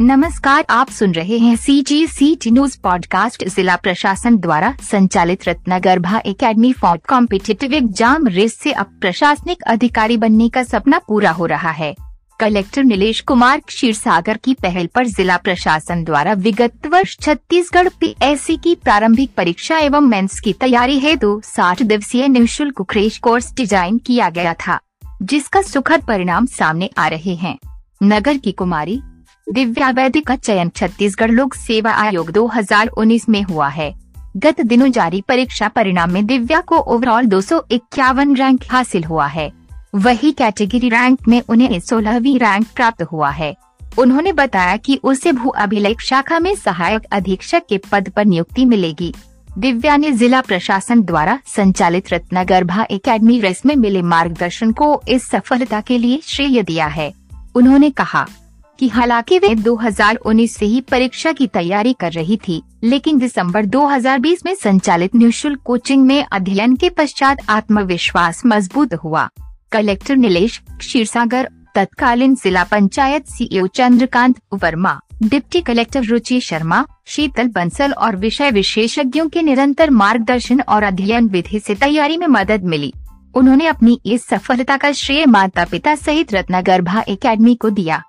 नमस्कार, आप सुन रहे हैं C G C T news podcast जिला प्रशासन द्वारा संचालित Ratnagarbha academy for competitive exam race से अब प्रशासनिक अधिकारी बनने का सपना पूरा हो रहा है। कलेक्टर नीलेश कुमार, क्षीरसागर की पहल पर जिला प्रशासन द्वारा विगत वर्ष छत्तीसगढ़ पीएससी की प्रारंभिक परीक्षा एवं मेंस की तैयारी हेतु साठ दिवसीय निःशुल्क क्रेश कोर्स डिज़ाइन किया गया था, जिसका सुखद परिणाम सामने आ रहे हैं। नगर की कुमारी दिव्या वैदिक का चयन छत्तीसगढ़ लोक सेवा आयोग 2019 में हुआ है। गत दिनों जारी परीक्षा परिणाम में दिव्या को ओवरऑल दो सौ इक्यावन रैंक हासिल हुआ है। वही कैटेगरी रैंक में उन्हें सोलहवीं रैंक प्राप्त हुआ है। उन्होंने बताया कि उसे भू अभिलेख शाखा में सहायक अधीक्षक के पद पर नियुक्ति मिलेगी। दिव्या ने जिला प्रशासन द्वारा संचालित रत्नगर्भा एकेडमी रेस में मिले मार्गदर्शन को इस सफलता के लिए श्रेय दिया है। उन्होंने कहा कि हालाँकि वे 2019 से ही परीक्षा की तैयारी कर रही थी, लेकिन दिसंबर 2020 में संचालित निःशुल्क कोचिंग में अध्ययन के पश्चात आत्मविश्वास मज़बूत हुआ। कलेक्टर नीलेश क्षीरसागर, तत्कालीन जिला panchayat CEO Chandrakant Verma, deputy collector Ruchi Sharma, Sheetal Bansal और विषय विशेषज्ञों के निरंतर मार्गदर्शन और अध्ययन विधि से तैयारी में मदद मिली। उन्होंने अपनी इस सफलता का श्रेय माता पिता सहित रत्नगर्भा एकेडमी को दिया।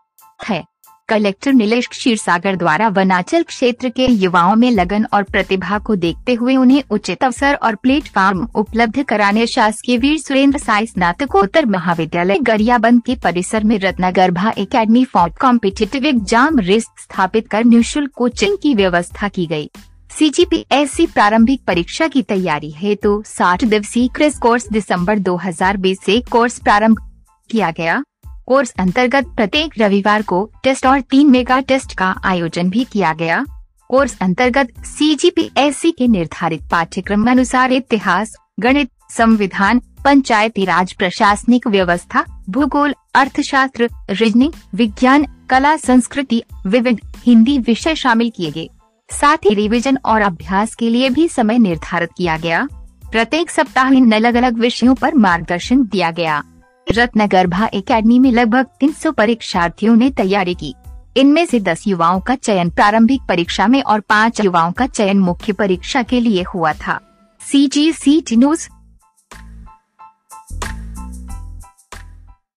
है। कलेक्टर नीलेश क्षीरसागर द्वारा वनाचल क्षेत्र के युवाओं में लगन और प्रतिभा को देखते हुए उन्हें उचित अवसर और प्लेटफॉर्म उपलब्ध कराने शासकीय वीर सुरेंद्र साई स्नातकोत्तर महाविद्यालय गरियाबंद के परिसर में Ratnagarbha academy for competitive exam risk स्थापित कर निःशुल्क कोचिंग की व्यवस्था की गई सी जी पी एस सी प्रारंभिक परीक्षा की तैयारी हेतु तो 60 दिवसीय क्रिस कोर्स दिसंबर 2020 से कोर्स प्रारंभ किया गया। कोर्स अंतर्गत प्रत्येक रविवार को टेस्ट और तीन मेगा टेस्ट का आयोजन भी किया गया। कोर्स अंतर्गत सी जी पी एस सी के निर्धारित पाठ्यक्रम अनुसार इतिहास, गणित, संविधान, पंचायती राज, प्रशासनिक व्यवस्था, भूगोल, अर्थशास्त्र, रीजनिंग, विज्ञान, कला, संस्कृति, विविध हिंदी विषय शामिल किए गए। साथ ही रिविजन और अभ्यास के लिए भी समय निर्धारित किया गया। प्रत्येक सप्ताह इन अलग अलग विषयों पर मार्गदर्शन दिया गया। रत्नगर्भा एकेडमी में लगभग 300 परीक्षार्थियों ने तैयारी की। इनमें से 10 युवाओं का चयन प्रारंभिक परीक्षा में और पाँच युवाओं का चयन मुख्य परीक्षा के लिए हुआ था। सी जी सी टी न्यूज़